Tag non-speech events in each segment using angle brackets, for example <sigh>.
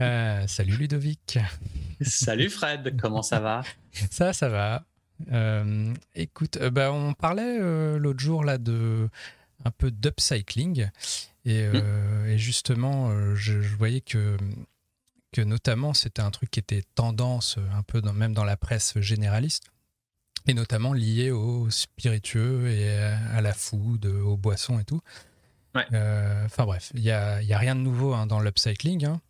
Euh, salut Ludovic. Salut Fred, comment ça va? Ça, ça va. Euh, écoute, euh, bah, on parlait l'autre jour là de un peu d'upcycling et, hmm. et, justement, je, voyais que que notamment c'était un truc qui était tendance un peu dans, même dans la presse généraliste et notamment lié aux spiritueux et à la food, aux boissons et tout. Enfin bref, il n'y a, y a, rien de nouveau hein, dans l'upcycling. Hein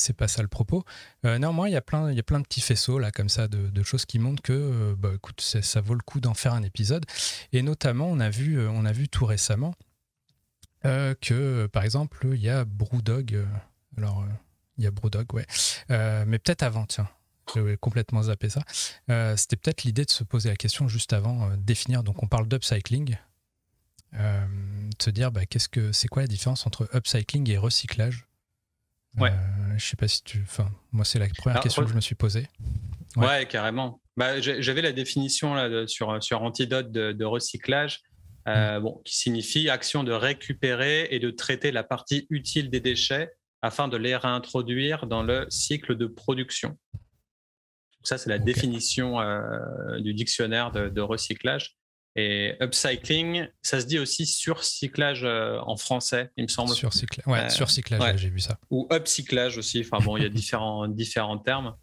c'est pas ça le propos. Euh, néanmoins, il y a plein, il y a plein de petits faisceaux là comme ça de, choses qui montrent que, euh, bah, écoute, ça vaut le coup d'en faire un épisode. Et notamment, on a vu, euh, on a vu tout récemment que, par exemple, il y a Brewdog. alors, il y a Brewdog, ouais, mais peut-être avant, tiens. J'ai complètement zappé ça. C'était peut-être l'idée de se poser la question juste avant, définir. Donc, on parle d'upcycling. de se dire, bah, qu'est-ce que c'est quoi la différence entre upcycling et recyclage? Ouais. Euh, je sais pas si tu. Enfin, moi, c'est la première question que je me suis posée. Ouais, carrément. Bah, J'avais la définition là, sur, sur Antidote de, recyclage, euh, mm. bon, qui signifie action de récupérer et de traiter la partie utile des déchets afin de les réintroduire dans le cycle de production. ça, c'est la définition euh, du dictionnaire de, de recyclage. Et upcycling, ça se dit aussi surcyclage euh, en français, il me semble. Surcyclage, ouais, euh, surcyclage, j'ai vu ça. Ou upcyclage aussi. Enfin bon, il y a différents, <laughs> différents termes.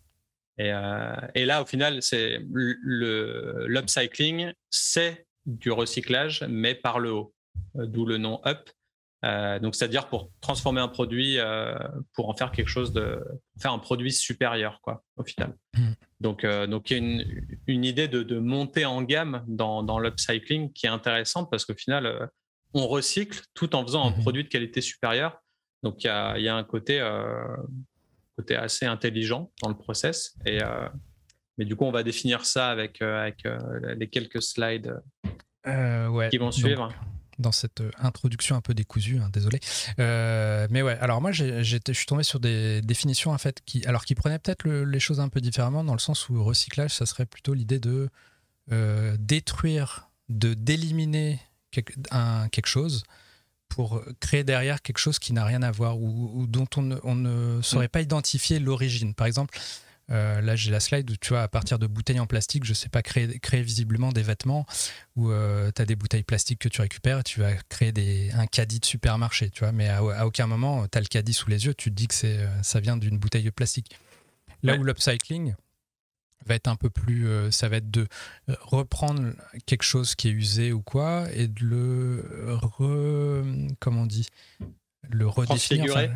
Et, euh, et, là, au final, c'est l'upcycling, c'est du recyclage, mais par le haut, d'où le nom up. Euh, donc, c'est-à-dire pour transformer un produit, euh, pour en faire quelque chose de, faire un produit supérieur, quoi, au final. Donc, euh, donc, il y a une, une idée de, de, monter en gamme dans, dans l'upcycling qui est intéressante parce qu'au final, on recycle tout en faisant un mm-hmm. produit de qualité supérieure. Donc, il y a, il y a un côté, côté assez intelligent dans le process. Et, mais du coup, on va définir ça avec, avec les quelques slides ouais, qui vont suivre dans cette euh, introduction un peu décousue, hein, désolé. Euh, mais ouais, alors moi, je suis tombé sur des définitions en fait qui, alors qui prenaient peut-être les choses un peu différemment, dans le sens où recyclage, ça serait plutôt l'idée de euh, détruire, de d'éliminer quelque, quelque chose pour créer derrière quelque chose qui n'a rien à voir ou, dont on ne, on ne saurait mm. pas identifier l'origine. Par exemple, euh, là, j'ai la slide où tu vois, à partir de bouteilles en plastique, je sais pas, créer, créer visiblement des vêtements où euh, tu as des bouteilles plastiques que tu récupères et tu vas créer des, un caddie de supermarché, tu vois. Mais à, aucun moment, tu as le caddie sous les yeux, tu te dis que c'est, euh, ça vient d'une bouteille de plastique. Là où l'upcycling va être un peu plus. ça va être de reprendre quelque chose qui est usé ou quoi et de le. Re, comment on dit? Le redéfinir.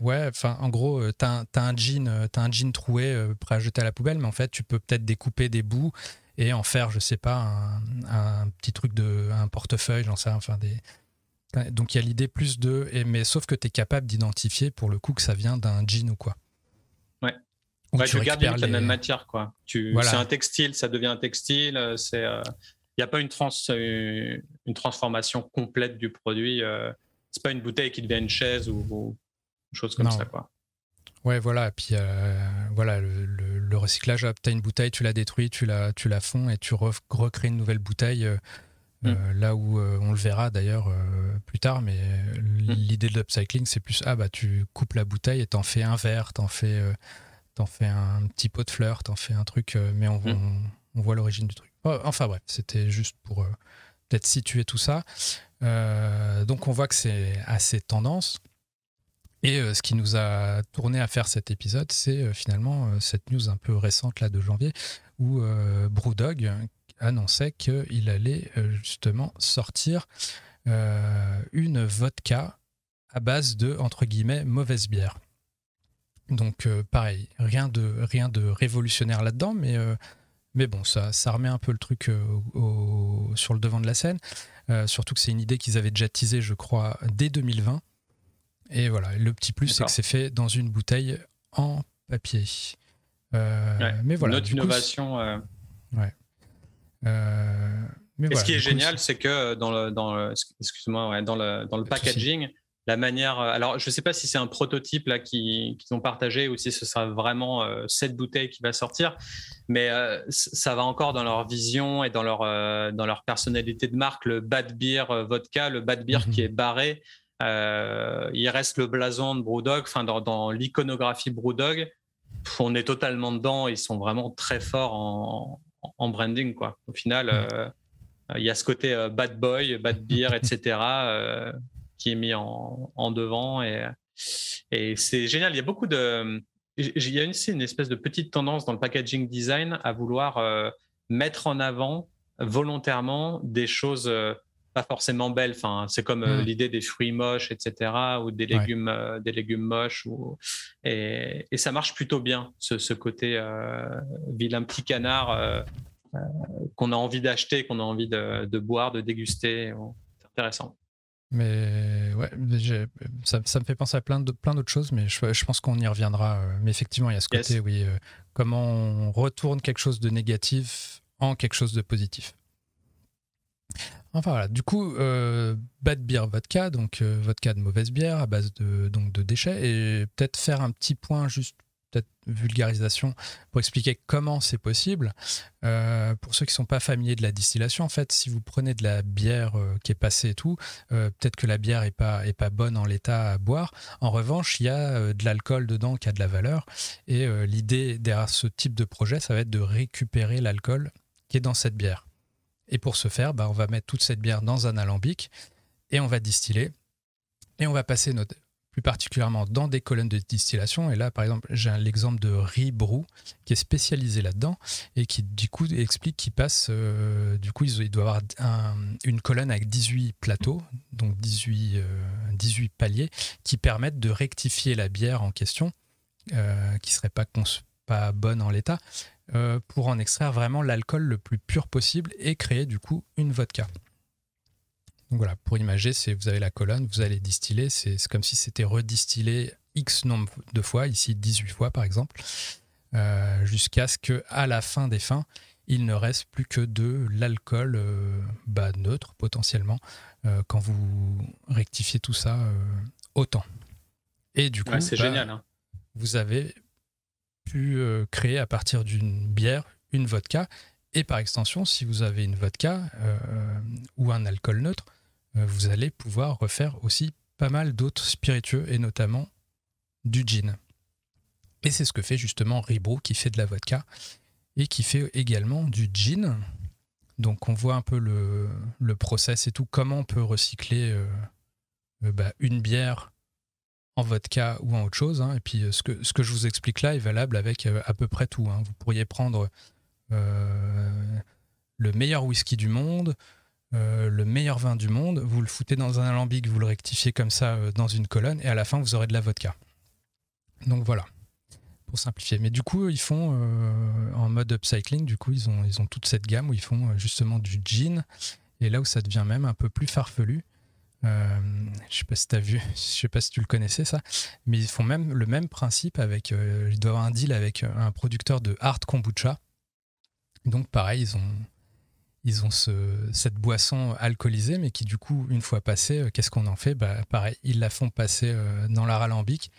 Ouais, enfin, en gros, euh, tu as, un jean, euh, as un jean troué euh, prêt à jeter à la poubelle, mais en fait, tu peux peut-être découper des bouts et en faire, je sais pas, un, petit truc de, un portefeuille, j'en sais, enfin des. Donc il y a l'idée plus de, mais sauf que tu es capable d'identifier pour le coup que ça vient d'un jean ou quoi. Ouais. ouais tu gardes la même matière, quoi. Tu, C'est un textile, ça devient un textile. C'est, il n'y a pas une, trans, une transformation complète du produit. c'est pas une bouteille qui devient une chaise ou chose comme ça, quoi. Ouais, voilà. Et puis, euh, voilà, le, recyclage, tu as une bouteille, tu la détruis, tu la, tu la fonds et tu recrées une nouvelle bouteille. Euh, mm. euh, là où on le verra d'ailleurs plus tard, mais mm. l'idée de l'upcycling, c'est plus ah bah tu coupes la bouteille et t'en fais un verre, t'en fais, en fais un petit pot de fleurs, t'en fais un truc, mais on, mm. on, voit l'origine du truc. Oh, enfin bref, c'était juste pour peut-être situer tout ça. donc on voit que c'est assez tendance. Et euh, ce qui nous a tourné à faire cet épisode, c'est euh, finalement euh, cette news un peu récente là de janvier où Brewdog annonçait qu'il allait justement sortir une vodka à base de entre guillemets mauvaise bière. Donc pareil, rien de rien de révolutionnaire là-dedans, mais bon, ça, ça remet un peu le truc sur le devant de la scène. surtout que c'est une idée qu'ils avaient déjà teasée, je crois, dès 2020. Et voilà, le petit plus, c'est que c'est fait dans une bouteille en papier. Euh, mais voilà. Notre innovation. Euh, ouais. Euh, mais et ce qui est génial, c'est que dans le, dans excuse-moi, ouais, dans le, dans le packaging, la manière. Alors, je ne sais pas si c'est un prototype là qu'ils ont partagé ou si ce sera vraiment cette bouteille qui va sortir, mais ça va encore dans leur vision et dans leur, dans leur personnalité de marque. Le bad beer vodka, le bad beer mhm. qui est barré, il reste le blason de Brewdog. Enfin, dans, l'iconographie Brewdog, on est totalement dedans. Ils sont vraiment très forts en, branding, quoi. Au final, mm. il y a ce côté bad boy, bad beer, etc., qui est mis en, devant et, et c'est génial. Il y a beaucoup de il y a une, une espèce de petite tendance dans le packaging design à vouloir euh, mettre en avant volontairement des choses euh, pas forcément belles. Enfin, c'est comme euh, hmm. l'idée des fruits moches, etc., ou des légumes, des légumes moches. Ou... Et, ça marche plutôt bien, ce, côté vilain petit canard qu'on a envie d'acheter, qu'on a envie de, de, boire, de déguster. C'est intéressant. Mais ouais, ça, ça, me fait penser à plein d'autres plein choses, mais je, je pense qu'on y reviendra. Euh, mais effectivement, il y a ce côté, oui, euh, comment on retourne quelque chose de négatif en quelque chose de positif. Enfin voilà, du coup, euh, bad beer vodka, donc vodka de mauvaise bière à base de, donc, de déchets, et peut-être faire un petit point juste peut-être vulgarisation pour expliquer comment c'est possible. Euh, pour ceux qui ne sont pas familiers de la distillation, en fait, si vous prenez de la bière euh, qui est passée et tout, euh, peut-être que la bière n'est pas, est pas bonne en l'état à boire. En revanche, il y a de l'alcool dedans qui a de la valeur. Et l'idée derrière ce type de projet, ça va être de récupérer l'alcool qui est dans cette bière. Et pour ce faire, bah, on va mettre toute cette bière dans un alambic et on va distiller. Et on va passer notre, plus particulièrement dans des colonnes de distillation. Et là, par exemple, j'ai l'exemple de Ribrou qui est spécialisé là-dedans et qui, du coup, explique qu'il passe, euh, du coup, il doit avoir une colonne avec 18 plateaux, donc 18, 18 euh, paliers, qui permettent de rectifier la bière en question, euh, qui serait pas bonne en l'état, pour en extraire vraiment l'alcool le plus pur possible et créer, du coup, une vodka. Donc voilà, pour imager, c'est vous avez la colonne, vous allez distiller, c'est comme si c'était redistillé X nombre de fois, ici 18 fois par exemple, euh, jusqu'à ce qu'à la fin des fins, il ne reste plus que de l'alcool euh, bah, neutre potentiellement euh, quand vous rectifiez tout ça autant. Et du coup, c'est bah, génial. Hein. Vous avez pu créer à partir d'une bière une vodka. Et par extension, si vous avez une vodka ou un alcool neutre, euh, vous allez pouvoir refaire aussi pas mal d'autres spiritueux et notamment du gin. Et c'est ce que fait justement Ribro qui fait de la vodka et qui fait également du gin. Donc on voit un peu le, le process et tout, comment on peut recycler euh, euh, bah, une bière en vodka ou en autre chose. Hein. Et puis ce que, ce que je vous explique là est valable avec à peu près tout. Hein. Vous pourriez prendre le meilleur whisky du monde, euh, le meilleur vin du monde, vous le foutez dans un alambic, vous le rectifiez comme ça euh, dans une colonne, et à la fin, vous aurez de la vodka. Donc voilà, pour simplifier. Mais du coup, ils font euh, en mode upcycling, du coup, ils ont, ils ont toute cette gamme où ils font justement du gin, et là où ça devient même un peu plus farfelu. Je sais pas si tu as vu, <laughs> je sais pas si tu le connaissais ça, mais ils font même le même principe avec, ils doivent avoir un deal avec un producteur de hard kombucha. Donc pareil, ils ont, ils ont cette boisson alcoolisée, mais qui du coup, une fois passée, euh, qu'est-ce qu'on en fait? Bah, Pareil, ils la font passer euh, dans leur alambic,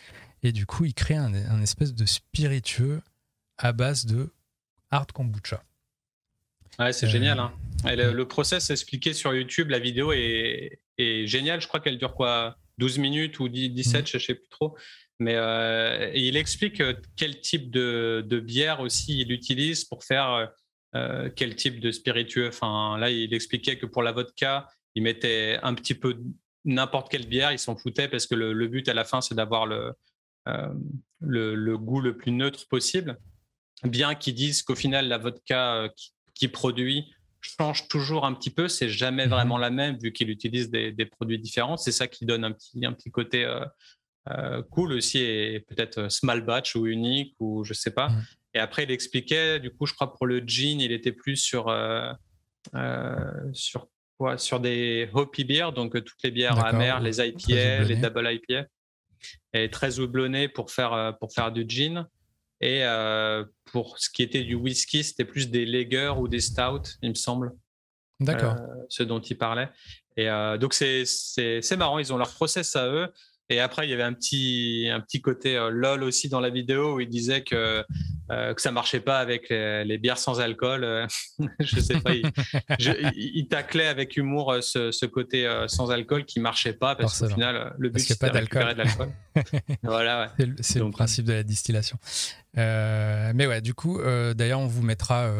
et du coup, ils créent un, espèce de spiritueux à base de hard kombucha. Ouais, c'est génial. Hein. le, process expliqué sur YouTube, la vidéo est, est géniale. Je crois qu'elle dure quoi 12 minutes ou 17, mm. je ne sais plus trop. Mais euh, il explique quel type de, de, bière aussi il utilise pour faire euh, quel type de spiritueux. Enfin, là, il expliquait que pour la vodka, il mettait un petit peu n'importe quelle bière, il s'en foutait parce que le, but à la fin, c'est d'avoir le, euh, le, goût le plus neutre possible. Bien qu'ils disent qu'au final, la vodka euh, qui, produit change toujours un petit peu, c'est jamais mhm. vraiment la même vu qu'il utilise des, produits différents. C'est ça qui donne un petit, un petit côté cool aussi et peut-être small batch ou unique ou je sais pas. Mhm. Et après, il expliquait, du coup, je crois pour le gin, il était plus sur, euh, euh, sur quoi? Sur des hoppy beers, donc euh, toutes les bières amères, les IPA, les double IPA, et très houblonné pour faire, pour faire du gin. Et pour ce qui était du whisky, c'était plus des lagers ou des stouts, il me semble. D'accord. ce dont il parlait. Et donc, c'est marrant, ils ont leur process à eux. Et après, il y avait un petit, un petit côté lol aussi dans la vidéo où il disait que, que ça marchait pas avec les, bières sans alcool. <laughs> je sais pas, il, <laughs> taclait avec humour ce, ce côté sans alcool qui marchait pas parce qu'au final, le but c'était de l'alcool. <laughs> voilà, ouais. C'est le principe de la distillation. mais ouais, du coup, d'ailleurs, on vous mettra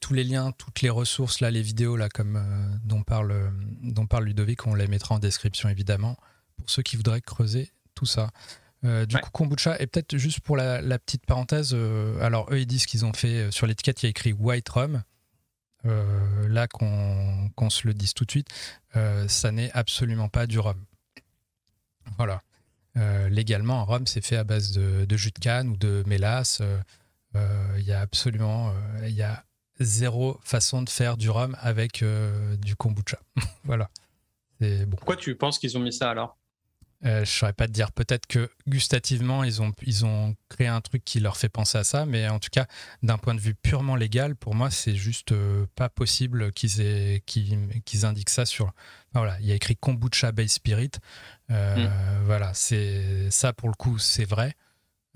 tous les liens, toutes les ressources, là, les vidéos là, comme, euh, dont, parle, euh, dont parle Ludovic, on les mettra en description évidemment, pour ceux qui voudraient creuser tout ça. Euh, du coup, kombucha, et peut-être juste pour la, petite parenthèse, alors eux ils disent qu'ils ont fait, sur l'étiquette il y a écrit white rum, là qu'on se le dise tout de suite, ça n'est absolument pas du rhum. Voilà. légalement, un rhum c'est fait à base de, de, jus de canne ou de mélasse. Il y a absolument, il y a zéro façon de faire du rhum avec euh, du kombucha. <laughs> voilà. Bon. Pourquoi tu penses qu'ils ont mis ça alors? Euh, Je ne saurais pas te dire. Peut-être que gustativement, ils ont, ils ont créé un truc qui leur fait penser à ça, mais en tout cas, d'un point de vue purement légal, pour moi, c'est juste euh, pas possible qu'ils qu'ils indiquent ça sur. voilà, il y a écrit kombucha base spirit. Hmm. Voilà, c'est ça pour le coup, c'est vrai.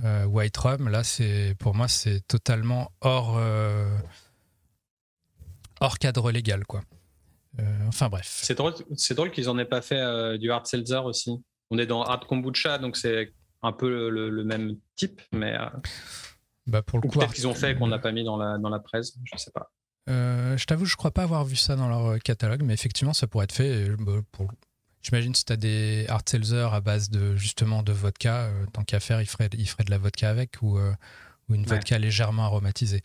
White rum, là, c'est pour moi, c'est totalement hors hors cadre légal, quoi. Euh, enfin bref. C'est drôle, c'est drôle qu'ils en aient pas fait euh, du hard seltzer aussi. On est dans hard kombucha, donc c'est un peu le, même type, mais. Euh, bah pour le coup, peut-être qu'ils ont fait qu'on n'a pas mis dans la dans la presse, je sais pas. je t'avoue, je crois pas avoir vu ça dans leur catalogue, mais effectivement, ça pourrait être fait. Bah, pour... J'imagine si tu as des hard seltzer à base de justement de vodka, tant qu'à faire, ils feraient, ils feraient de la vodka avec ou, ou une vodka légèrement aromatisée.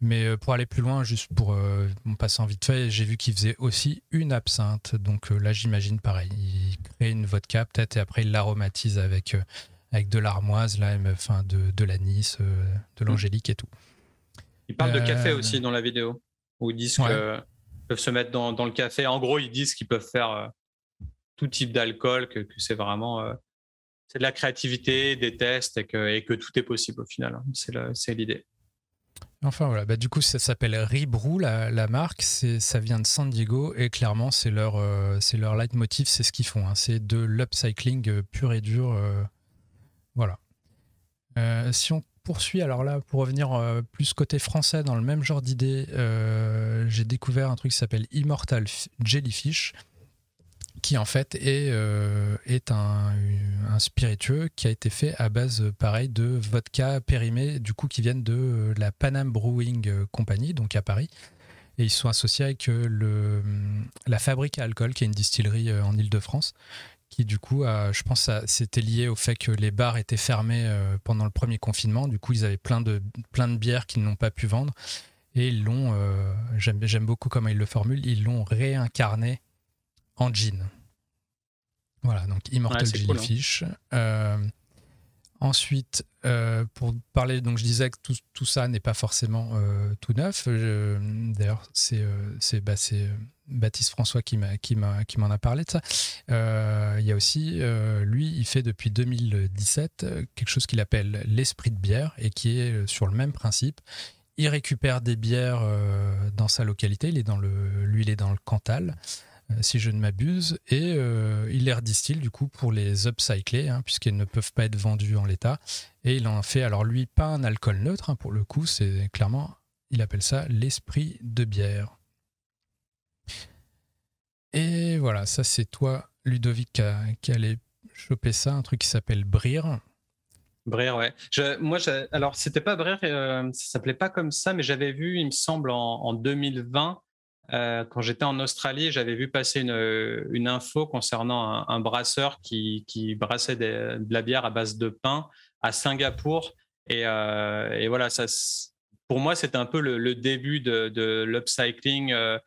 Mais euh, pour aller plus loin, juste pour euh, mon passant vite fait, j'ai vu qu'il faisait aussi une absinthe. Donc euh, là, j'imagine pareil. Il crée une vodka peut-être et après il l'aromatise avec, avec de l'armoise, là, enfin, de, de l'anis, de mm. l'angélique et tout. Il parle de café aussi dans la vidéo, où ils disent qu'ils peuvent se mettre dans, dans, le café. En gros, ils disent qu'ils peuvent faire tout type d'alcool, que, que c'est vraiment c'est de la créativité, des tests et que, et que tout est possible au final. Hein. C'est l'idée. Enfin voilà, bah, du coup ça s'appelle la, la marque, ça vient de San Diego et clairement c'est leur, euh, c'est leur leitmotiv, c'est ce qu'ils font, hein. c'est de l'upcycling euh, pur et dur. Euh, voilà. si on poursuit, alors là pour revenir plus côté français dans le même genre d'idée, j'ai découvert un truc qui s'appelle Immortal Jellyfish qui en fait est, euh, un, spiritueux qui a été fait à base, pareil, de vodka périmé, du coup, qui viennent de la Panam Brewing Company, donc à Paris. Et ils sont associés avec euh, le, la Fabrique à Alcool, qui est une distillerie euh, en Ile-de-France, qui du coup, je pense, c'était lié au fait que les bars étaient fermés pendant le premier confinement. Du coup, ils avaient plein de, plein de bières qu'ils n'ont pas pu vendre. Et ils l'ont, j'aime beaucoup comment ils le formulent, ils l'ont réincarné en jean. Voilà, donc Immortal ouais, Jellyfish. Hein. Euh, ensuite, euh, pour parler, donc je disais que tout, tout ça n'est pas forcément euh, tout neuf. D'ailleurs, c'est bah, Baptiste François qui m'en a parlé de ça. Il y a aussi, lui, il fait depuis 2017 quelque chose qu'il appelle l'esprit de bière et qui est sur le même principe. Il récupère des bières dans sa localité. Il est dans le, lui, il est dans le Cantal. Euh, si je ne m'abuse, et euh, il les redistille du coup pour les upcycler, hein, puisqu'elles ne peuvent pas être vendues en l'état. Et il en fait, alors lui, pas un alcool neutre, hein, pour le coup, c'est clairement, il appelle ça l'esprit de bière. Et voilà, ça c'est toi, Ludovic, qui, allait choper ça, un truc qui s'appelle Brir. Brir, ouais. Je, moi, alors c'était pas Brir, euh, ça s'appelait pas comme ça, mais j'avais vu, il me semble, en 2020 euh, quand j'étais en Australie, j'avais vu passer une, une info concernant un, brasseur qui, qui brassait de la bière à base de pain à Singapour. Et, euh, et voilà, ça, pour moi, c'était un peu le, début de, l'upcycling. Euh,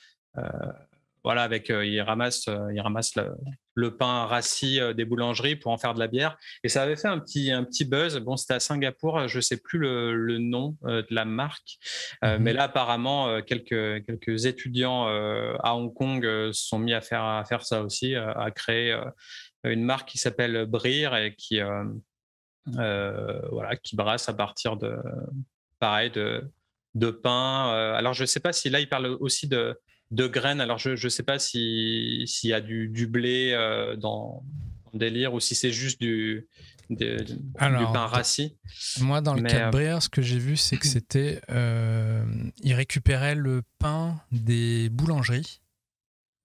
voilà, avec il ramasse, il ramasse le, le pain rassis euh, des boulangeries pour en faire de la bière. Et ça avait fait un petit, un petit buzz. Bon, c'était à Singapour, je ne sais plus le, nom euh, de la marque. Euh, mhm. Mais là, apparemment, quelques, quelques étudiants à Hong Kong se sont mis à faire, à faire ça aussi, à créer une marque qui s'appelle Brir et qui, voilà, qui brasse à partir de, pareil, de, de pain. alors, je ne sais pas si là, il parle aussi de de graines. Alors, je ne sais pas s'il y a du, blé euh, dans, délire ou si c'est juste du, du, pain rassis. Moi, dans le cas de Breer, ce que j'ai vu, c'est que <clears throat> c'était. Euh, ils récupéraient le pain des boulangeries.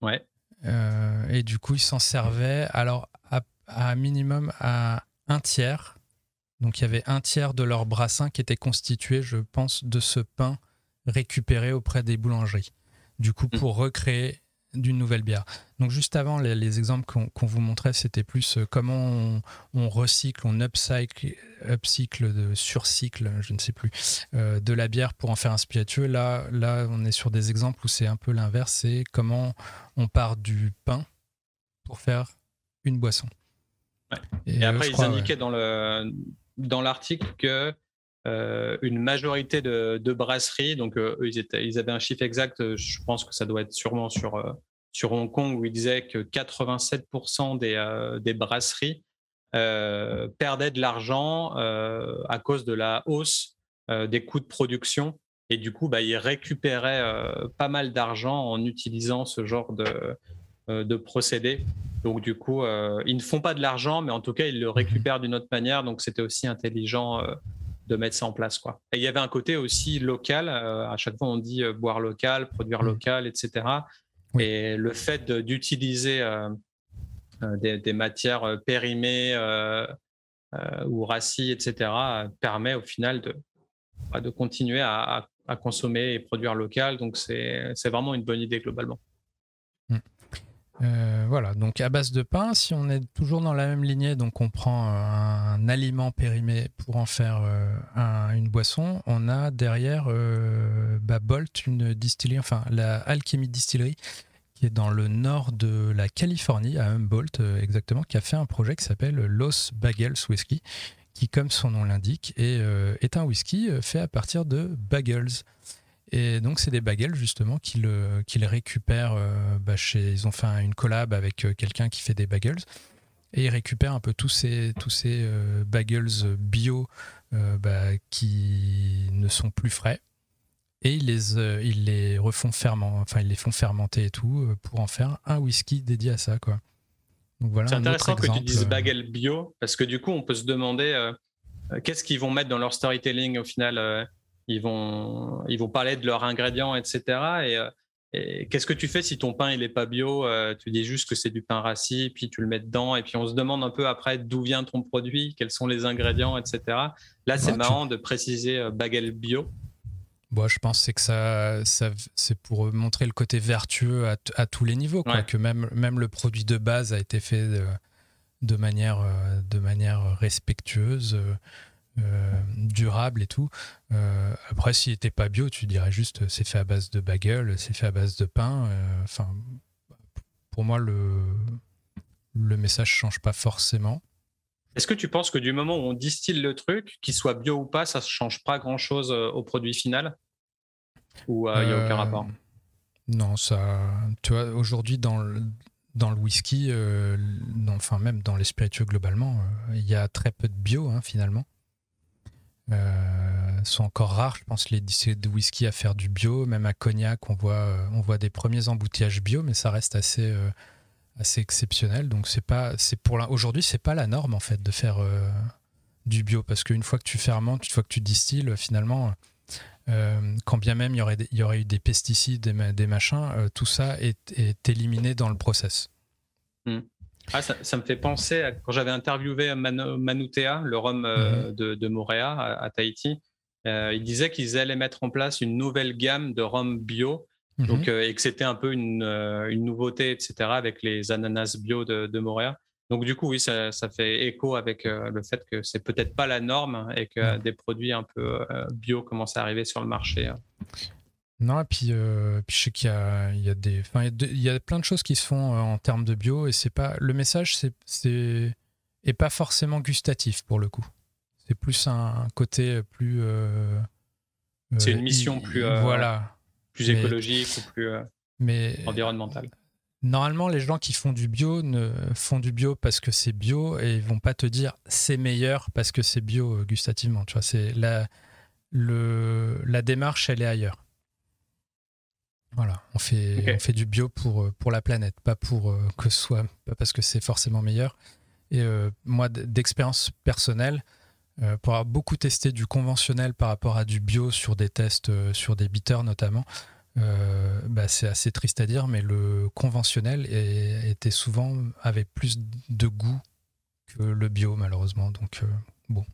Ouais. Euh, et du coup, ils s'en servaient, alors, à, à, minimum à un tiers. Donc, il y avait un tiers de leur brassin qui était constitué, je pense, de ce pain récupéré auprès des boulangeries. Du coup, mmh. pour recréer d'une nouvelle bière. Donc juste avant, les, exemples qu'on vous montrait, c'était plus euh, comment on, recycle, on upcycle, upcycle de surcycle, je ne sais plus, euh, de la bière pour en faire un spiritueux. Là, là, on est sur des exemples où c'est un peu l'inverse, c'est comment on part du pain pour faire une boisson. Et, après, ils indiquaient dans le dans l'article que euh, une majorité de, brasseries, donc eux, ils, ils, avaient un chiffre exact, je pense que ça doit être sûrement sur Hong Kong où il disait que 87% des, euh, brasseries euh, perdaient de l'argent euh, à cause de la hausse des coûts de production. Et du coup, bah, ils récupéraient pas mal d'argent en utilisant ce genre de, de procédé. Donc du coup, ils ne font pas de l'argent, mais en tout cas, ils le récupèrent d'une autre manière. Donc c'était aussi intelligent de mettre ça en place. Quoi. Et il y avait un côté aussi local. à chaque fois, on dit boire local, produire mmh. local, etc. Et le fait d'utiliser euh, euh, des, matières euh, périmées ou rassis, etc., permet au final de, bah, de continuer à, consommer et produire local. Donc, c'est vraiment une bonne idée globalement. Mmh. voilà, donc à base de pain, si on est toujours dans la même lignée, donc on prend un aliment périmé pour en faire une boisson, on a derrière bah, Bolt, une distillerie, enfin la Alchemy Distillery, qui est dans le nord de la Californie, à Humboldt euh, exactement, qui a fait un projet qui s'appelle Los Bagels Whiskey, qui, comme son nom l'indique, est, euh, un whisky euh, fait à partir de bagels. Et donc, c'est des bagels justement qu'ils récupèrent bah, chez. Ils ont fait une collab avec quelqu'un qui fait des bagels. Et ils récupèrent un peu tous ces, tous ces bagels bio bah, qui ne sont plus frais et ils les, euh, ils les refont fermenter, enfin ils les font fermenter et tout euh, pour en faire un whisky dédié à ça quoi. Donc voilà. C'est intéressant que tu dises euh, bagel bio parce que du coup on peut se demander qu'est-ce qu'ils vont mettre dans leur storytelling au final. Ils vont ils vont parler de leurs ingrédients etc. Et, et qu'est-ce que tu fais si ton pain il est pas bio Tu dis juste que c'est du pain rassis puis tu le mets dedans et puis on se demande un peu après d'où vient ton produit, quels sont les ingrédients etc. Là c'est marrant de préciser bagel bio. Bon, je pense que ça, ça c'est pour montrer le côté vertueux à, à tous les niveaux, quoi, que même, même le produit de base a été fait de, de manière, euh, de manière respectueuse, euh, euh, durable et tout. après, s'il n'était pas bio, tu dirais juste c'est fait à base de bagel, c'est fait à base de pain. Enfin, pour moi, le, le message change pas forcément. Est-ce que tu penses que du moment où on distille le truc, qu'il soit bio ou pas, ça ne change pas grand-chose euh, au produit final? Ou il n'y a aucun euh, rapport? Non, ça. Tu vois, aujourd'hui, dans le, dans le whisky, euh, enfin, même dans les spiritueux globalement, il y a très peu de bio, hein, finalement. Sont encore rares, je pense, les distillés de whisky à faire du bio. Même à Cognac, on voit, on voit des premiers embouteillages bio, mais ça reste assez assez exceptionnel. Donc c'est pas, c'est pour aujourd'hui, c'est pas la norme en fait de faire euh, du bio parce qu'une fois que tu fermentes, une fois que tu distilles, finalement, euh, quand bien même il y aurait, il y aurait eu des pesticides, des, machins, euh, tout ça est, est, éliminé dans le process. Hmm. Ah, ça, me fait penser à quand j'avais interviewé Manutea, le rhum mhm. de, de Moréa à, Tahiti. il disait qu'ils allaient mettre en place une nouvelle gamme de rhum bio donc, mhm. euh, et que c'était un peu une, euh, une, nouveauté, etc., avec les ananas bio de, de Montréal. Donc, du coup, oui, ça, ça fait écho avec euh, le fait que c'est peut-être pas la norme et que des produits un peu bio commencent à arriver sur le marché. Non, et puis, puis je sais qu'il y a, il y, a des, il y a plein de choses qui se font en termes de bio et c'est pas le message, c'est, c'est est pas forcément gustatif pour le coup. C'est plus un côté plus. c'est une mission plus. voilà plus écologique ou plus euh, mais, environnemental. Normalement, les gens qui font du bio ne font du bio parce que c'est bio et ils vont pas te dire c'est meilleur parce que c'est bio euh, gustativement. Tu vois, c'est la, le, la démarche, elle est ailleurs. Voilà, on fait, on fait du bio pour, euh, pour la planète, pas pour que ce soit, pas parce que c'est forcément meilleur. Et moi, d'expérience personnelle, pour avoir beaucoup testé du conventionnel par rapport à du bio sur des tests, sur des bitters notamment, bah, c'est assez triste à dire, mais le conventionnel était souvent avait plus de goût que le bio malheureusement. Donc bon.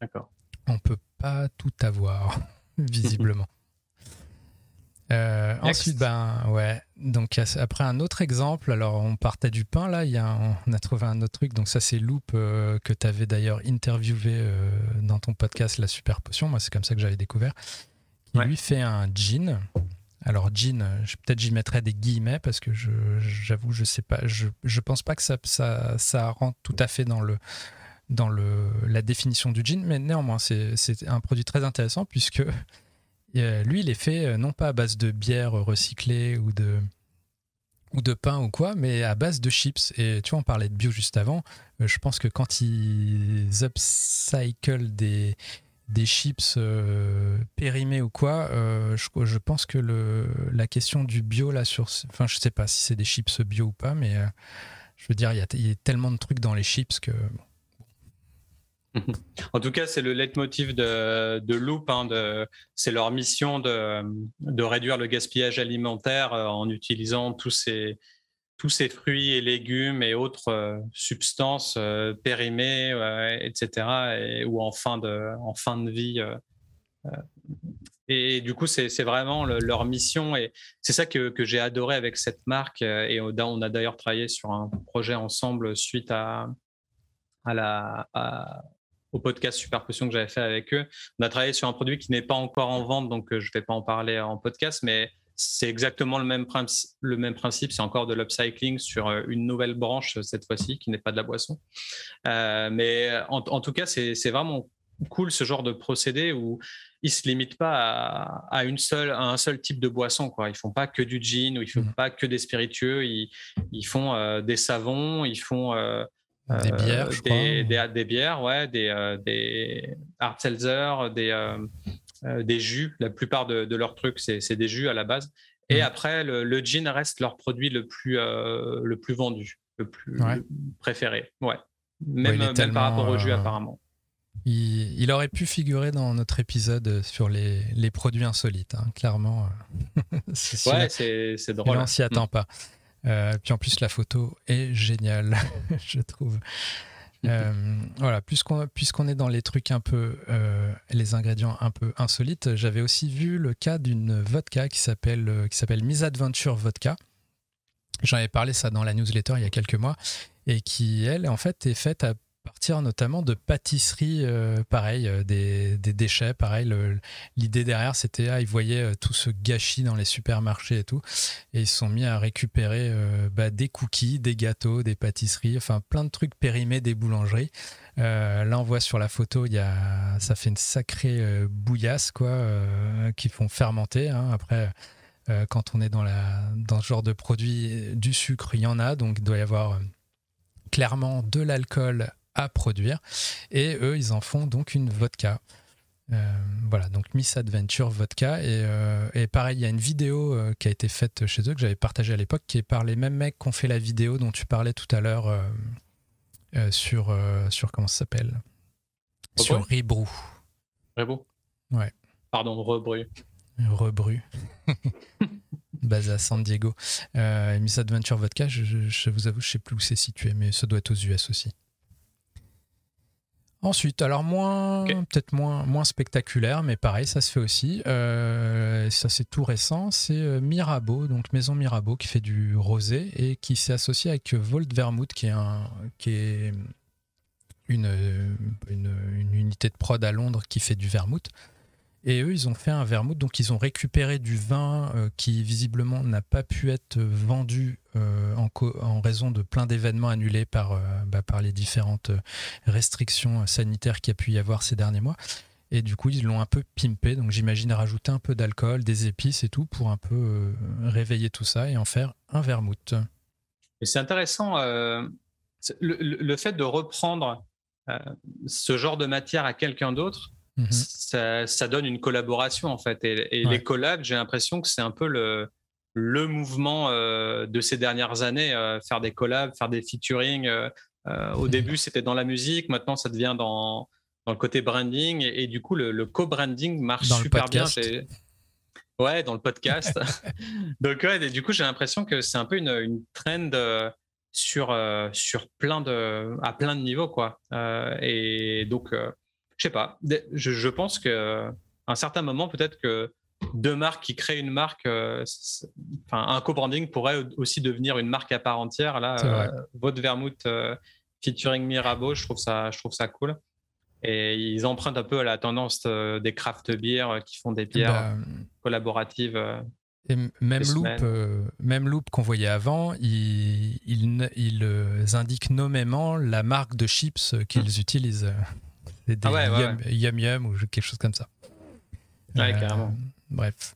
D'accord. On peut pas tout avoir <laughs> visiblement. Euh, ensuite, ben ouais. Donc après un autre exemple, alors on partait du pain là, y a on a trouvé un autre truc. Donc ça c'est Loop euh, que tu avais d'ailleurs interviewé euh, dans ton podcast La Super Potion. Moi c'est comme ça que j'avais découvert. Qui lui fait un jean. Alors jean, peut-être j'y mettrais des guillemets parce que j'avoue je, sais pas, je, je pense pas que ça, ça, ça rentre tout à fait dans le dans le, la définition du jean, mais néanmoins c'est un produit très intéressant puisque lui, il est fait euh, non pas à base de bière recyclée ou de, ou de pain ou quoi, mais à base de chips. Et tu vois, on parlait de bio juste avant. Euh, je pense que quand ils upcycle des, des chips euh, périmés ou quoi, je, pense que le, la question du bio là sur, enfin je sais pas si c'est des chips bio ou pas, mais je veux dire il y, a tellement de trucs dans les chips que en tout cas, c'est le leitmotiv de, de Loop. Hein, c'est leur mission de, de, réduire le gaspillage alimentaire euh, en utilisant tous ces, tous ces fruits et légumes et autres euh, substances euh, périmées, etc., ou en fin de, en fin de vie. et du coup, c'est vraiment leur mission. Et c'est ça que, que j'ai adoré avec cette marque. Et on a d'ailleurs travaillé sur un projet ensemble suite à, à la, au podcast Super Potion que j'avais fait avec eux. On a travaillé sur un produit qui n'est pas encore en vente, donc euh, je ne vais pas en parler en podcast, mais c'est exactement le même, principe. Le même principe. C'est encore de l'upcycling sur euh, une nouvelle branche cette fois-ci, qui n'est pas de la boisson. Euh, mais en, tout cas, c'est vraiment cool ce genre de procédé où ils se limitent pas à, une seule, à un seul type de boisson. Quoi. Ils font pas que du gin ou ils font mmh. pas que des spiritueux. Ils, ils font des savons, ils font des euh, bières, je des, crois. Des, bières, ouais, des, euh, des hard seltzer, des, euh, des jus. La plupart de, leurs trucs, c'est des jus à la base. Et mm. après, le, le, gin reste leur produit le plus, le plus vendu, le plus préféré. Ouais. Même, même par rapport au jus, apparemment. Il, il, aurait pu figurer dans notre épisode sur les, les produits insolites, hein, clairement. <laughs> ouais, c'est drôle. On s'y attend mm. pas. Euh, puis en plus, la photo est géniale, <laughs> je trouve. Euh, voilà, puisqu'on est dans les trucs un peu, euh, les ingrédients un peu insolites, j'avais aussi vu le cas d'une vodka qui s'appelle qui s'appelle Misadventure Vodka. J'en avais parlé ça dans la newsletter il y a quelques mois et qui elle en fait est faite à partir notamment de pâtisseries, euh, pareil, euh, des, déchets, pareil. L'idée derrière, c'était, ah, ils voyaient euh, tout ce gâchis dans les supermarchés et tout, et ils se sont mis à récupérer bah, des cookies, des gâteaux, des pâtisseries, enfin plein de trucs périmés des boulangeries. là, on voit sur la photo, y a, ça fait une sacrée bouillasse, quoi, qui font fermenter. Hein. Après, quand on est dans, la, dans ce genre de produit, du sucre, il y en a, donc il doit y avoir clairement de l'alcool à produire. Et eux, ils en font donc une vodka. Euh, voilà, donc Miss Adventure Vodka. Et, euh, et pareil, il y a une vidéo euh, qui a été faite chez eux, que j'avais partagée à l'époque, qui est par les mêmes mecs qui ont fait la vidéo dont tu parlais tout à l'heure sur, sur. Comment ça s'appelle? Sur Ribrou. Ribrou Ouais. Pardon, Rebru. Rebru. <laughs> Basé à San Diego. Miss Adventure Vodka, je, je, vous avoue, je sais plus où c'est situé, mais ça doit être aux US aussi. Ensuite, alors moins, peut-être moins, moins spectaculaire, mais pareil, ça se fait aussi. Euh, ça c'est tout récent, c'est euh, Mirabeau, donc Maison Mirabeau qui fait du rosé et qui s'est associé avec Volt Vermouth, qui est un, qui est une, une, une, unité de prod à Londres qui fait du vermouth. Et eux, ils ont fait un vermouth, donc ils ont récupéré du vin euh, qui visiblement n'a pas pu être vendu euh, en, raison de plein d'événements annulés par, euh, bah, les différentes restrictions sanitaires qu'il y a pu y avoir ces derniers mois. Et du coup, ils l'ont un peu pimpé, donc j'imagine rajouter un peu d'alcool, des épices et tout pour un peu réveiller tout ça et en faire un vermouth. Et c'est intéressant, le, fait de reprendre ce genre de matière à quelqu'un d'autre Mmh ça, donne une collaboration en fait. Et, les collabs, j'ai l'impression que c'est un peu le, le mouvement euh, de ces dernières années, euh, faire des collabs, faire des featuring, euh, au début, c'était dans la musique, maintenant, ça devient dans, dans le côté branding. Et, du coup, le, co-branding marche super bien. Ouais, dans le podcast. <laughs> <laughs> Donc, ouais, du coup, j'ai l'impression que c'est un peu une, une trend sur, sur plein de, à plein de niveaux. Quoi. et donc, je sais pas, je, je pense qu'à un certain moment, peut-être que deux marques qui créent une marque, enfin, un co-branding pourrait aussi devenir une marque à part entière. Là, votre vermouth featuring Mirabeau, je trouve ça, je trouve ça cool. Et ils empruntent un peu à la tendance euh, des craft beer euh, qui font des bières bah, collaboratives. Euh, et même loop, même loop qu'on voyait avant, ils, ils, indiquent nommément la marque de chips qu'ils hmm. utilisent. Des ah yum, yum, ou quelque chose comme ça. Ouais, carrément. Bref.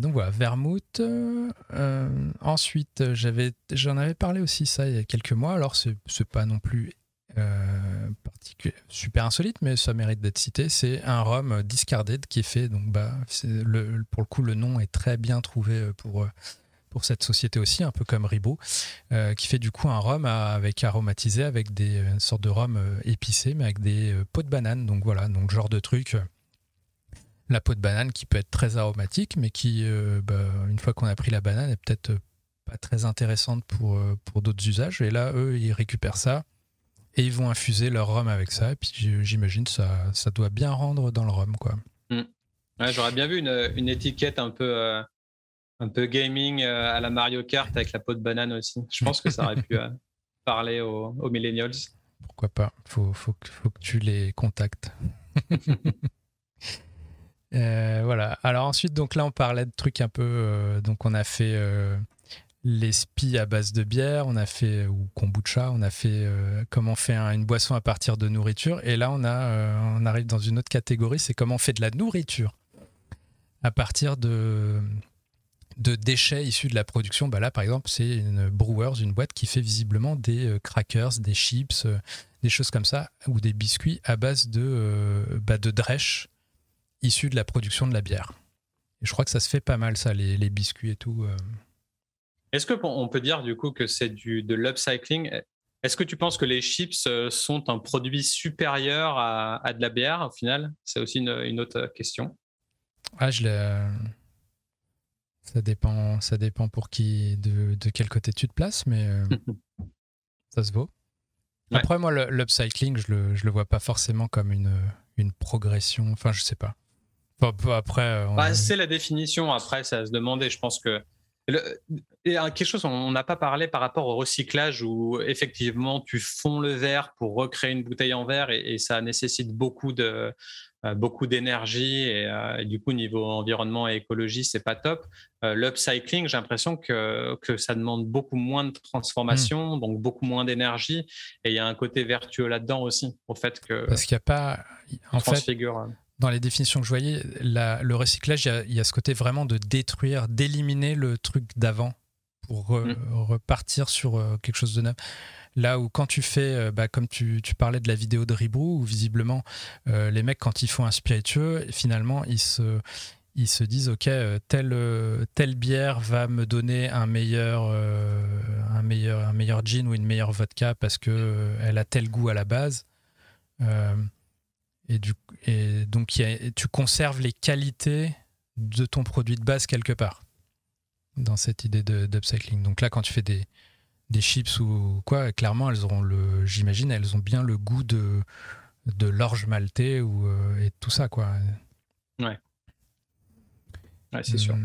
donc voilà, vermouth. ensuite, j'avais, j'en avais parlé aussi ça il y a quelques mois. Alors c'est, c'est pas non plus euh, super insolite, mais ça mérite d'être cité. C'est un rhum discarded qui est fait. Donc, bah, le, pour le coup, le nom est très bien trouvé pour, pour cette société aussi, un peu comme Ribot, euh, qui fait du coup un rhum avec aromatisé avec des sortes de rhum euh, épicé, mais avec des pots de banane. Donc voilà, donc genre de truc. La peau de banane qui peut être très aromatique, mais qui, bah, une fois qu'on a pris la banane, est peut-être pas très intéressante pour, pour d'autres usages. Et là, eux, ils récupèrent ça et ils vont infuser leur rhum avec ça. Et puis j'imagine ça, ça doit bien rendre dans le rhum, quoi. Mm. J'aurais bien vu une, une, étiquette un peu, euh, un peu gaming euh, à la Mario Kart avec la peau de banane aussi. Je pense que ça aurait pu euh, <laughs> parler aux, aux, millennials. Pourquoi pas faut, faut, faut, que tu les contactes. <laughs> voilà. Alors ensuite, donc là, on parlait de trucs un peu. donc on a fait les spies à base de bière, on a fait ou kombucha, on a fait euh, comment on fait une boisson à partir de nourriture. Et là, on a, euh, on arrive dans une autre catégorie, c'est comment on fait de la nourriture à partir de de déchets issus de la production. Bah là, par exemple, c'est une Brewers, une boîte qui fait visiblement des euh, crackers, des chips, des choses comme ça, ou des biscuits à base de bah, de drèche issus de la production de la bière. Et je crois que ça se fait pas mal, ça, les, les biscuits et tout. Est-ce qu'on peut dire du coup que c'est du de l'upcycling? Est-ce que tu penses que les chips euh, sont un produit supérieur à, de la bière au final? C'est aussi une, autre question. Ah, je Ça dépend, ça dépend pour qui, de, quel côté tu te places, mais euh, <laughs> ça se vaut. Après, moi, l'upcycling, je le, je le vois pas forcément comme une, une progression. Enfin, je sais pas. après, bah, c'est la définition. Après, ça se demander. Je pense que et quelque chose, on n'a pas parlé par rapport au recyclage où effectivement tu fonds le verre pour recréer une bouteille en verre et, ça nécessite beaucoup de euh, beaucoup d'énergie euh, et, du coup niveau environnement et écologie c'est pas top. Euh, l'upcycling, j'ai l'impression que, que ça demande beaucoup moins de transformation, mmh. donc beaucoup moins d'énergie et il y a un côté vertueux là-dedans aussi au fait que parce qu'il n'y a pas en fait dans les définitions que je voyais, le recyclage, il y, a ce côté vraiment de détruire, d'éliminer le truc d'avant pour mm. repartir sur euh, quelque chose de neuf. Là où quand tu fais, euh, bah, comme tu, parlais de la vidéo de Ribrou, où visiblement euh, les mecs quand ils font un spiritueux, finalement ils se, ils se disent ok telle, telle bière va me donner un meilleur, un meilleur, un meilleur gin ou une meilleure vodka parce que elle a tel goût à la base. Et, du, et donc, tu conserves les qualités de ton produit de base quelque part dans cette idée d'upcycling. Donc là, quand tu fais des, des chips ou quoi, clairement, elles auront le, j'imagine, elles ont bien le goût de, de l'orge maltais ou, euh, et tout ça, quoi. Ouais. Ouais, c'est sûr.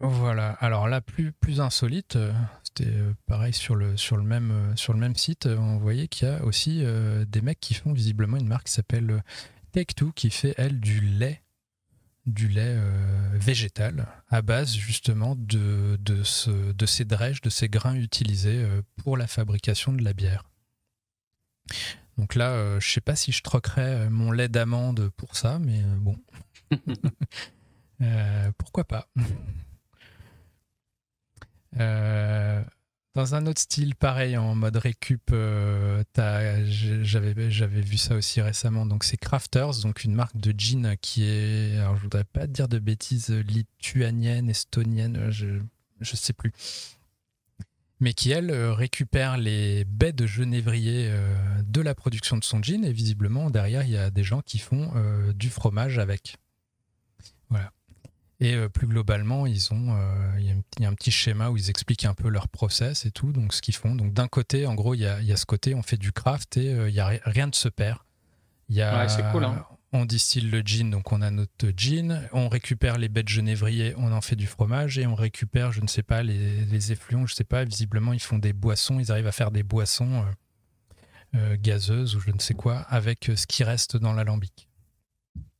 Voilà. Alors là, plus, plus insolite, euh, c'était euh, pareil sur le, sur, le même, euh, sur le même site, on voyait qu'il y a aussi des mecs qui font visiblement une marque qui s'appelle Take-Two qui fait, elle, du lait du lait végétal à base justement de, de, ce, de ces drèches, de ces grains utilisés pour la fabrication de la bière. Donc là, je sais pas si je troquerais mon lait d'amande pour ça, mais bon. <laughs> pourquoi pas euh, dans un autre style, pareil, en mode récup, euh, j'avais, vu ça aussi récemment. Donc, c'est Crafters, donc une marque de jeans qui est, alors je voudrais pas dire de bêtises, lituanienne, estonienne, je, je sais plus. mais qui, elle, récupère les baies de genévrier de la production de son gin, et visiblement, derrière, il y a des gens qui font du fromage avec. Voilà. Et euh, plus globalement, ils ont, euh, il y, a un petit schéma où ils expliquent un peu leur process et tout, donc ce qu'ils font. Donc d'un côté, en gros, il y a, ce côté, on fait du craft et euh, il y a rien ne se perd. Y a, c'est cool. Hein. On distille le gin, donc on a notre gin. On récupère les baies de genévrier, on en fait du fromage et on récupère, je ne sais pas, les, les effluents, je ne sais pas. Visiblement, ils font des boissons, ils arrivent à faire des boissons gazeuses ou je ne sais quoi avec ce qui reste dans l'alambic.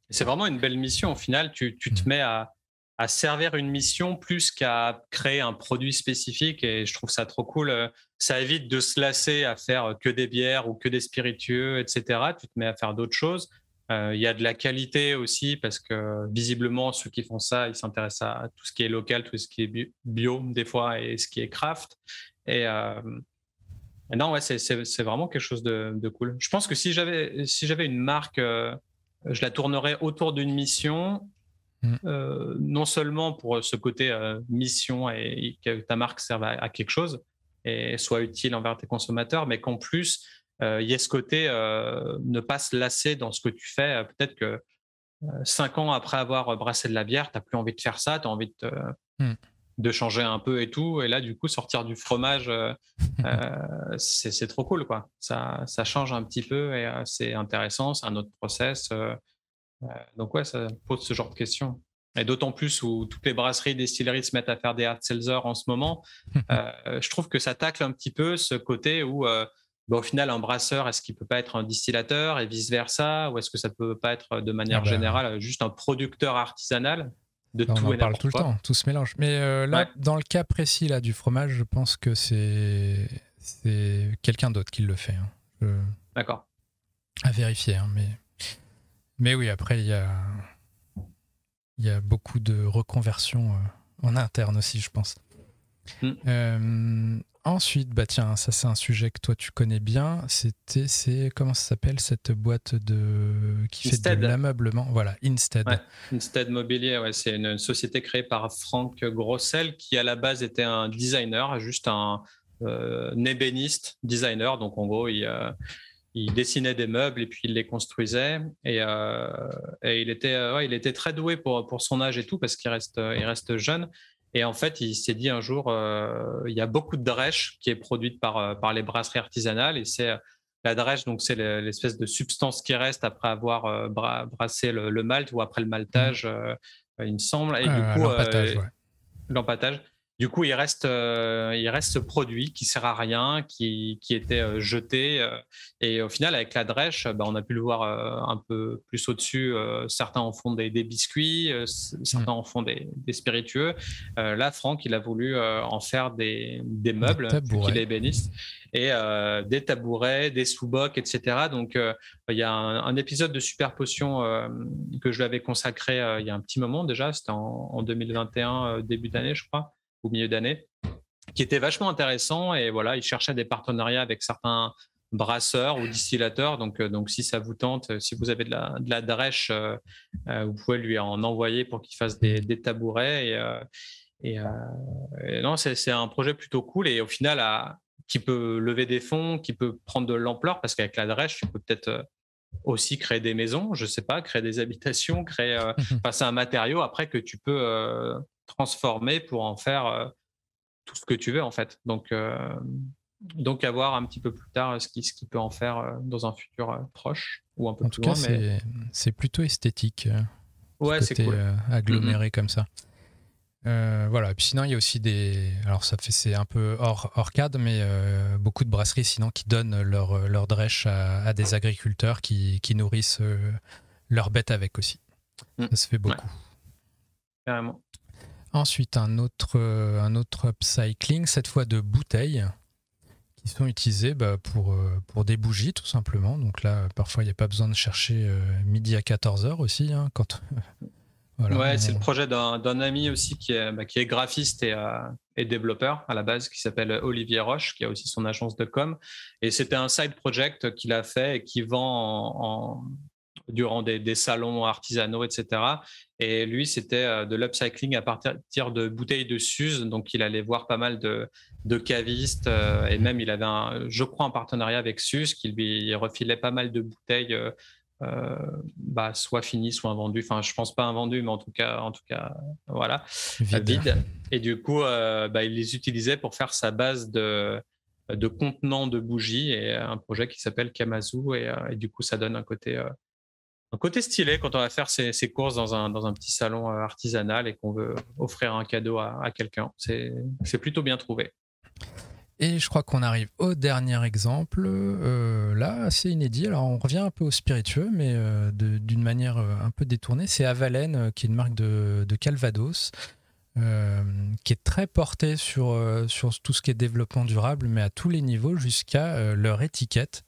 C'est vraiment une belle mission. Au final, tu, tu te mm. mets à, à servir une mission plus qu'à créer un produit spécifique et je trouve ça trop cool. Ça évite de se lasser à faire que des bières ou que des spiritueux, etc. Tu te mets à faire d'autres choses. Euh, il y a de la qualité aussi parce que visiblement ceux qui font ça, ils s'intéressent à tout ce qui est local, tout ce qui est bio des fois et ce qui est craft. Et, euh, non, ouais, c'est vraiment quelque chose de, cool. Je pense que si j'avais si une marque, euh, je la tournerais autour d'une mission Mm. Euh, non seulement pour ce côté euh, mission et, que ta marque serve à, quelque chose et soit utile envers tes consommateurs, mais qu'en plus, euh, il y ait ce côté ne pas se lasser dans ce que tu fais. Peut-être que cinq ans après avoir brassé de la bière, tu n'as plus envie de faire ça, tu as envie de, mm. de, changer un peu et tout. Et là, du coup, sortir du fromage, <laughs> c'est trop cool. Quoi. Ça, ça, change un petit peu et c'est intéressant, c'est un autre process. Euh, donc ouais, ça pose ce genre de questions. Et d'autant plus où toutes les brasseries, distilleries se mettent à faire des hard seltzer en ce moment, <laughs> euh, je trouve que ça tacle un petit peu ce côté où, euh, bah, au final, un brasseur, est-ce qu'il peut pas être un distillateur et vice versa, ou est-ce que ça peut pas être de manière ah bah. générale juste un producteur artisanal de tout on en parle tout le temps, tout se mélange. Mais là, dans le cas précis là du fromage, je pense que c'est c'est quelqu'un d'autre qui le fait. Hein. D'accord. À vérifier, hein, mais. Mais oui, après, il y a, il y a beaucoup de reconversions euh, en interne aussi, je pense. Mm. Euh, ensuite, bah tiens, ça c'est un sujet que toi tu connais bien. C'était, c'est comment ça s'appelle cette boîte de qui fait de l'ameublement? Voilà, Instead. Instead Mobilier, ouais, c'est une société créée par Franck Grossel qui à la base était un designer, juste un euh, ébéniste designer. Donc en gros, il, il dessinait des meubles et puis il les construisait. Et, euh, il, était, euh, il était très doué pour, pour son âge et tout, parce qu'il reste, il reste jeune. Et en fait, il s'est dit un jour, euh, il y a beaucoup de drèche qui est produite par, par les brasseries artisanales. Et c'est la drèche, donc c'est l'espèce de substance qui reste après avoir brassé le, malt ou après le maltage, mmh. il me semble. Et du coup, l'empattage. Du coup, il reste, euh, il reste ce produit qui sert à rien, qui, qui était euh, jeté. Euh, et au final, avec la drèche, bah, on a pu le voir un peu plus au-dessus. certains en font des, biscuits, certains en font des, spiritueux. là, Franck, il a voulu en faire des, des meubles, qu'il est ébéniste, et des tabourets, des sous-bocs, etc. Donc, il y a un, épisode de Super Potion que je lui avais consacré il y a un petit moment déjà. C'était en, en 2021, début d'année, je crois au milieu d'année, qui était vachement intéressant. Et voilà, il cherchait des partenariats avec certains brasseurs ou distillateurs. Donc, euh, donc si ça vous tente, si vous avez de la, de la drèche, euh, euh, vous pouvez lui en envoyer pour qu'il fasse des, des tabourets. Et, et, non, c'est un projet plutôt cool et au final, à, qui peut lever des fonds, qui peut prendre de l'ampleur parce qu'avec la drèche, tu peux peut-être aussi créer des maisons, je sais pas, créer des habitations, créer, <laughs> passer un matériau après que tu peux transformer pour en faire euh, tout ce que tu veux en fait. Donc, euh, donc à voir un petit peu plus tard ce qui, ce qui peut en faire euh, dans un futur proche ou un peu plus loin. mais... c'est plutôt esthétique. Ouais, c'est cool. aggloméré comme ça. voilà. Et puis sinon, il y a aussi des. Alors, ça fait c'est un peu hors, hors cadre, mais beaucoup de brasseries sinon qui donnent leur, leur drèche à, des agriculteurs qui, qui nourrissent leurs bêtes avec aussi. Mmh. Ça se fait beaucoup. Carrément. Ensuite, un autre, euh, un autre upcycling, cette fois de bouteilles, qui sont utilisées bah, pour, euh, pour des bougies, tout simplement. Donc là, parfois, il n'y a pas besoin de chercher euh, midi à 14h aussi. Hein, quand, <laughs> ouais, c'est le projet d'un ami aussi qui est, bah, qui est graphiste et, et, développeur à la base, qui s'appelle Olivier Roche, qui a aussi son agence de com. Et c'était un side project qu'il a fait et qui vend en durant des, salons artisanaux, etc. Et lui, c'était de l'upcycling à partir de bouteilles de Suze. Donc, il allait voir pas mal de, de cavistes et même il avait, un, je crois, un partenariat avec Suze qui lui refilait pas mal de bouteilles euh, bah, soit fini, soit vendu. Enfin, je pense pas invendu, mais en tout cas, en tout cas, voilà, vide. Et du coup, euh, bah, il les utilisait pour faire sa base de, de contenants de bougies et un projet qui s'appelle Kamazu. Et, euh, et, du coup, ça donne un côté, côté stylé quand on va faire ses, courses dans un, petit salon artisanal et qu'on veut offrir un cadeau à, quelqu'un. C'est plutôt bien trouvé. Et je crois qu'on arrive au dernier exemple, euh, là, assez inédit. Alors, on revient un peu au spiritueux, mais euh, d'une manière euh, un peu détournée. C'est Avalène, qui est une marque de, Calvados, qui est très portée sur, sur tout ce qui est développement durable, mais à tous les niveaux, jusqu'à leur étiquette,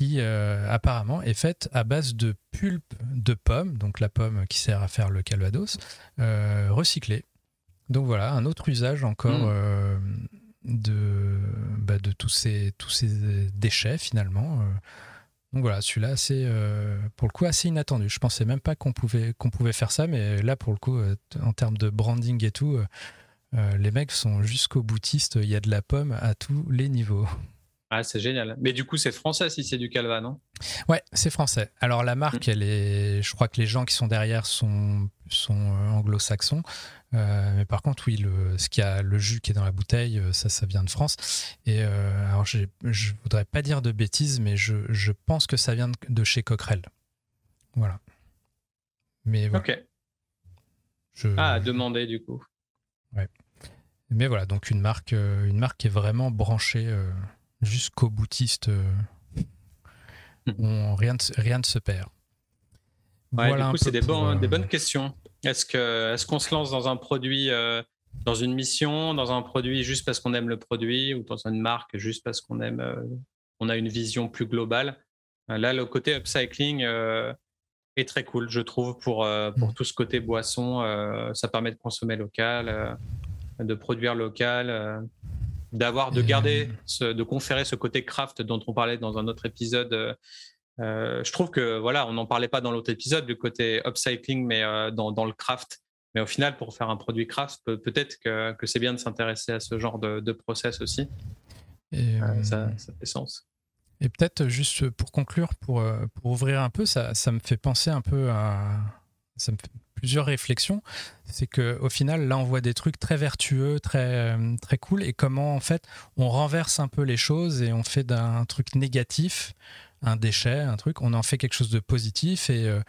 qui apparemment est faite à base de pulpe de pomme, donc la pomme qui sert à faire le Calvados, recyclée. Donc voilà, un autre usage encore. Mmh de, bah, de tous, ces, tous ces déchets finalement. Euh. Donc voilà, celui-là, c'est euh, pour le coup assez inattendu. Je pensais même pas qu'on pouvait, qu'on pouvait faire ça, mais là, pour le coup, euh, en termes de branding et tout, les mecs sont jusqu'au boutiste. Il y a de la pomme à tous les niveaux. Ah, c'est génial. Mais du coup, c'est français si c'est du Calva, non? Ouais, c'est français. Alors la marque, mm. elle est. Je crois que les gens qui sont derrière sont, sont anglo-saxons. Euh, mais par contre, oui, le, ce qui a le jus qui est dans la bouteille, euh, ça, ça vient de France. Et euh, alors, je voudrais pas dire de bêtises, mais je, je, pense que ça vient de chez Coquerel. Voilà. Mais voilà. Ok. ah, à demander du coup. Ouais. Mais voilà, donc une marque, une marque qui est vraiment branchée jusqu'au boutiste. Hmm. rien, rien ne se perd. Ouais, voilà du coup, c'est des, des bonnes questions. Est-ce que est-ce qu'on se lance dans un produit, euh, dans une mission, dans un produit juste parce qu'on aime le produit, ou dans une marque juste parce qu'on aime, euh, on a une vision plus globale? Euh, Là, le côté upcycling est très cool, je trouve, pour pour mm. tout ce côté boisson. ça permet de consommer local, de produire local. D'avoir, de garder, de conférer ce côté craft dont on parlait dans un autre épisode euh, je trouve que voilà, on n'en parlait pas dans l'autre épisode du côté upcycling, mais euh, dans, dans, le craft. Mais au final, pour faire un produit craft, peut-être que, que c'est bien de s'intéresser à ce genre de, de process aussi. Et, euh, ça, ça, fait sens. Et peut-être juste pour conclure, pour, pour ouvrir un peu, ça, ça, me fait penser un peu à. Ça me fait plusieurs réflexions. C'est qu'au final, là, on voit des trucs très vertueux, très, très cool, et comment en fait on renverse un peu les choses et on fait d'un truc négatif un déchet, un truc, on en fait quelque chose de positif et, euh,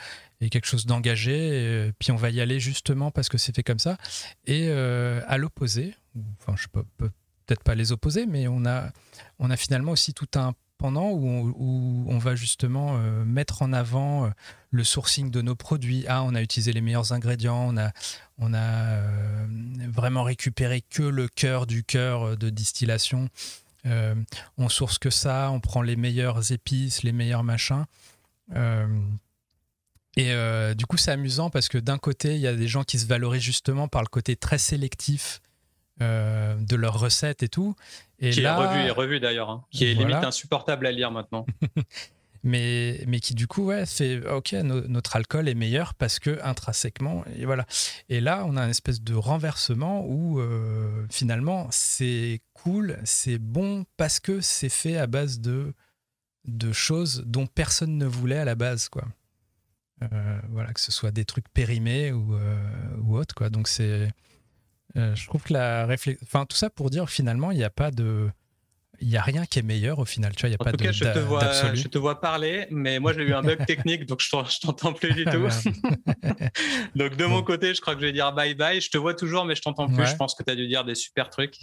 quelque chose d'engagé, et, puis on va y aller justement parce que c'est fait comme ça. Et euh, à l'opposé, enfin je peux peut-être pas les opposer, mais on a, on a finalement aussi tout un où on, va justement euh, mettre en avant le sourcing de nos produits. Ah, on a utilisé les meilleurs ingrédients, on a, a vraiment récupéré que le cœur du cœur de distillation. Euh, on source que ça, on prend les meilleures épices, les meilleurs machins. Euh, et euh, du coup, c'est amusant parce que d'un côté, il y a des gens qui se valorisent justement par le côté très sélectif de leurs recettes et tout. Et qui est revu et revu d'ailleurs, hein. qui est limite insupportable à lire maintenant. <laughs> mais, mais qui du coup ouais, fait ok notre alcool est meilleur parce que intrinsèquement et voilà et là on a une espèce de renversement où euh, finalement c'est cool c'est bon parce que c'est fait à base de de choses dont personne ne voulait à la base quoi euh, voilà que ce soit des trucs périmés ou euh, ou autre quoi donc c'est je trouve que la réflexion enfin tout ça pour dire finalement il n'y a pas de il n'y a rien qui est meilleur au final. Tu vois, a en pas tout cas, je te, vois, je te vois parler, mais moi j'ai eu un bug <laughs> technique, donc je t'entends plus du tout. <laughs> donc de mon côté, je crois que je vais dire bye bye. Je te vois toujours, mais je t'entends plus. Je pense que tu as dû dire des super trucs.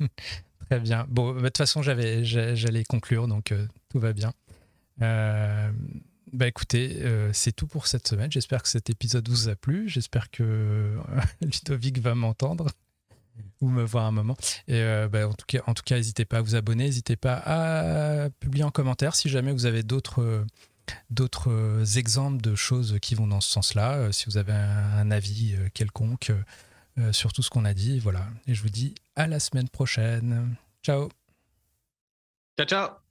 <laughs> Très bien. Bon, de toute façon, j'allais conclure, donc euh, tout va bien. Euh, bah écoutez, euh, c'est tout pour cette semaine. J'espère que cet épisode vous a plu. J'espère que <laughs> Ludovic va m'entendre ou me voir un moment. Et euh, bah, en tout cas, en tout cas, n'hésitez pas à vous abonner, n'hésitez pas à publier en commentaire si jamais vous avez d'autres d'autres exemples de choses qui vont dans ce sens-là. Euh, si vous avez un, avis euh, quelconque sur tout ce qu'on a dit, voilà. Et je vous dis à la semaine prochaine. Ciao. Ciao ciao.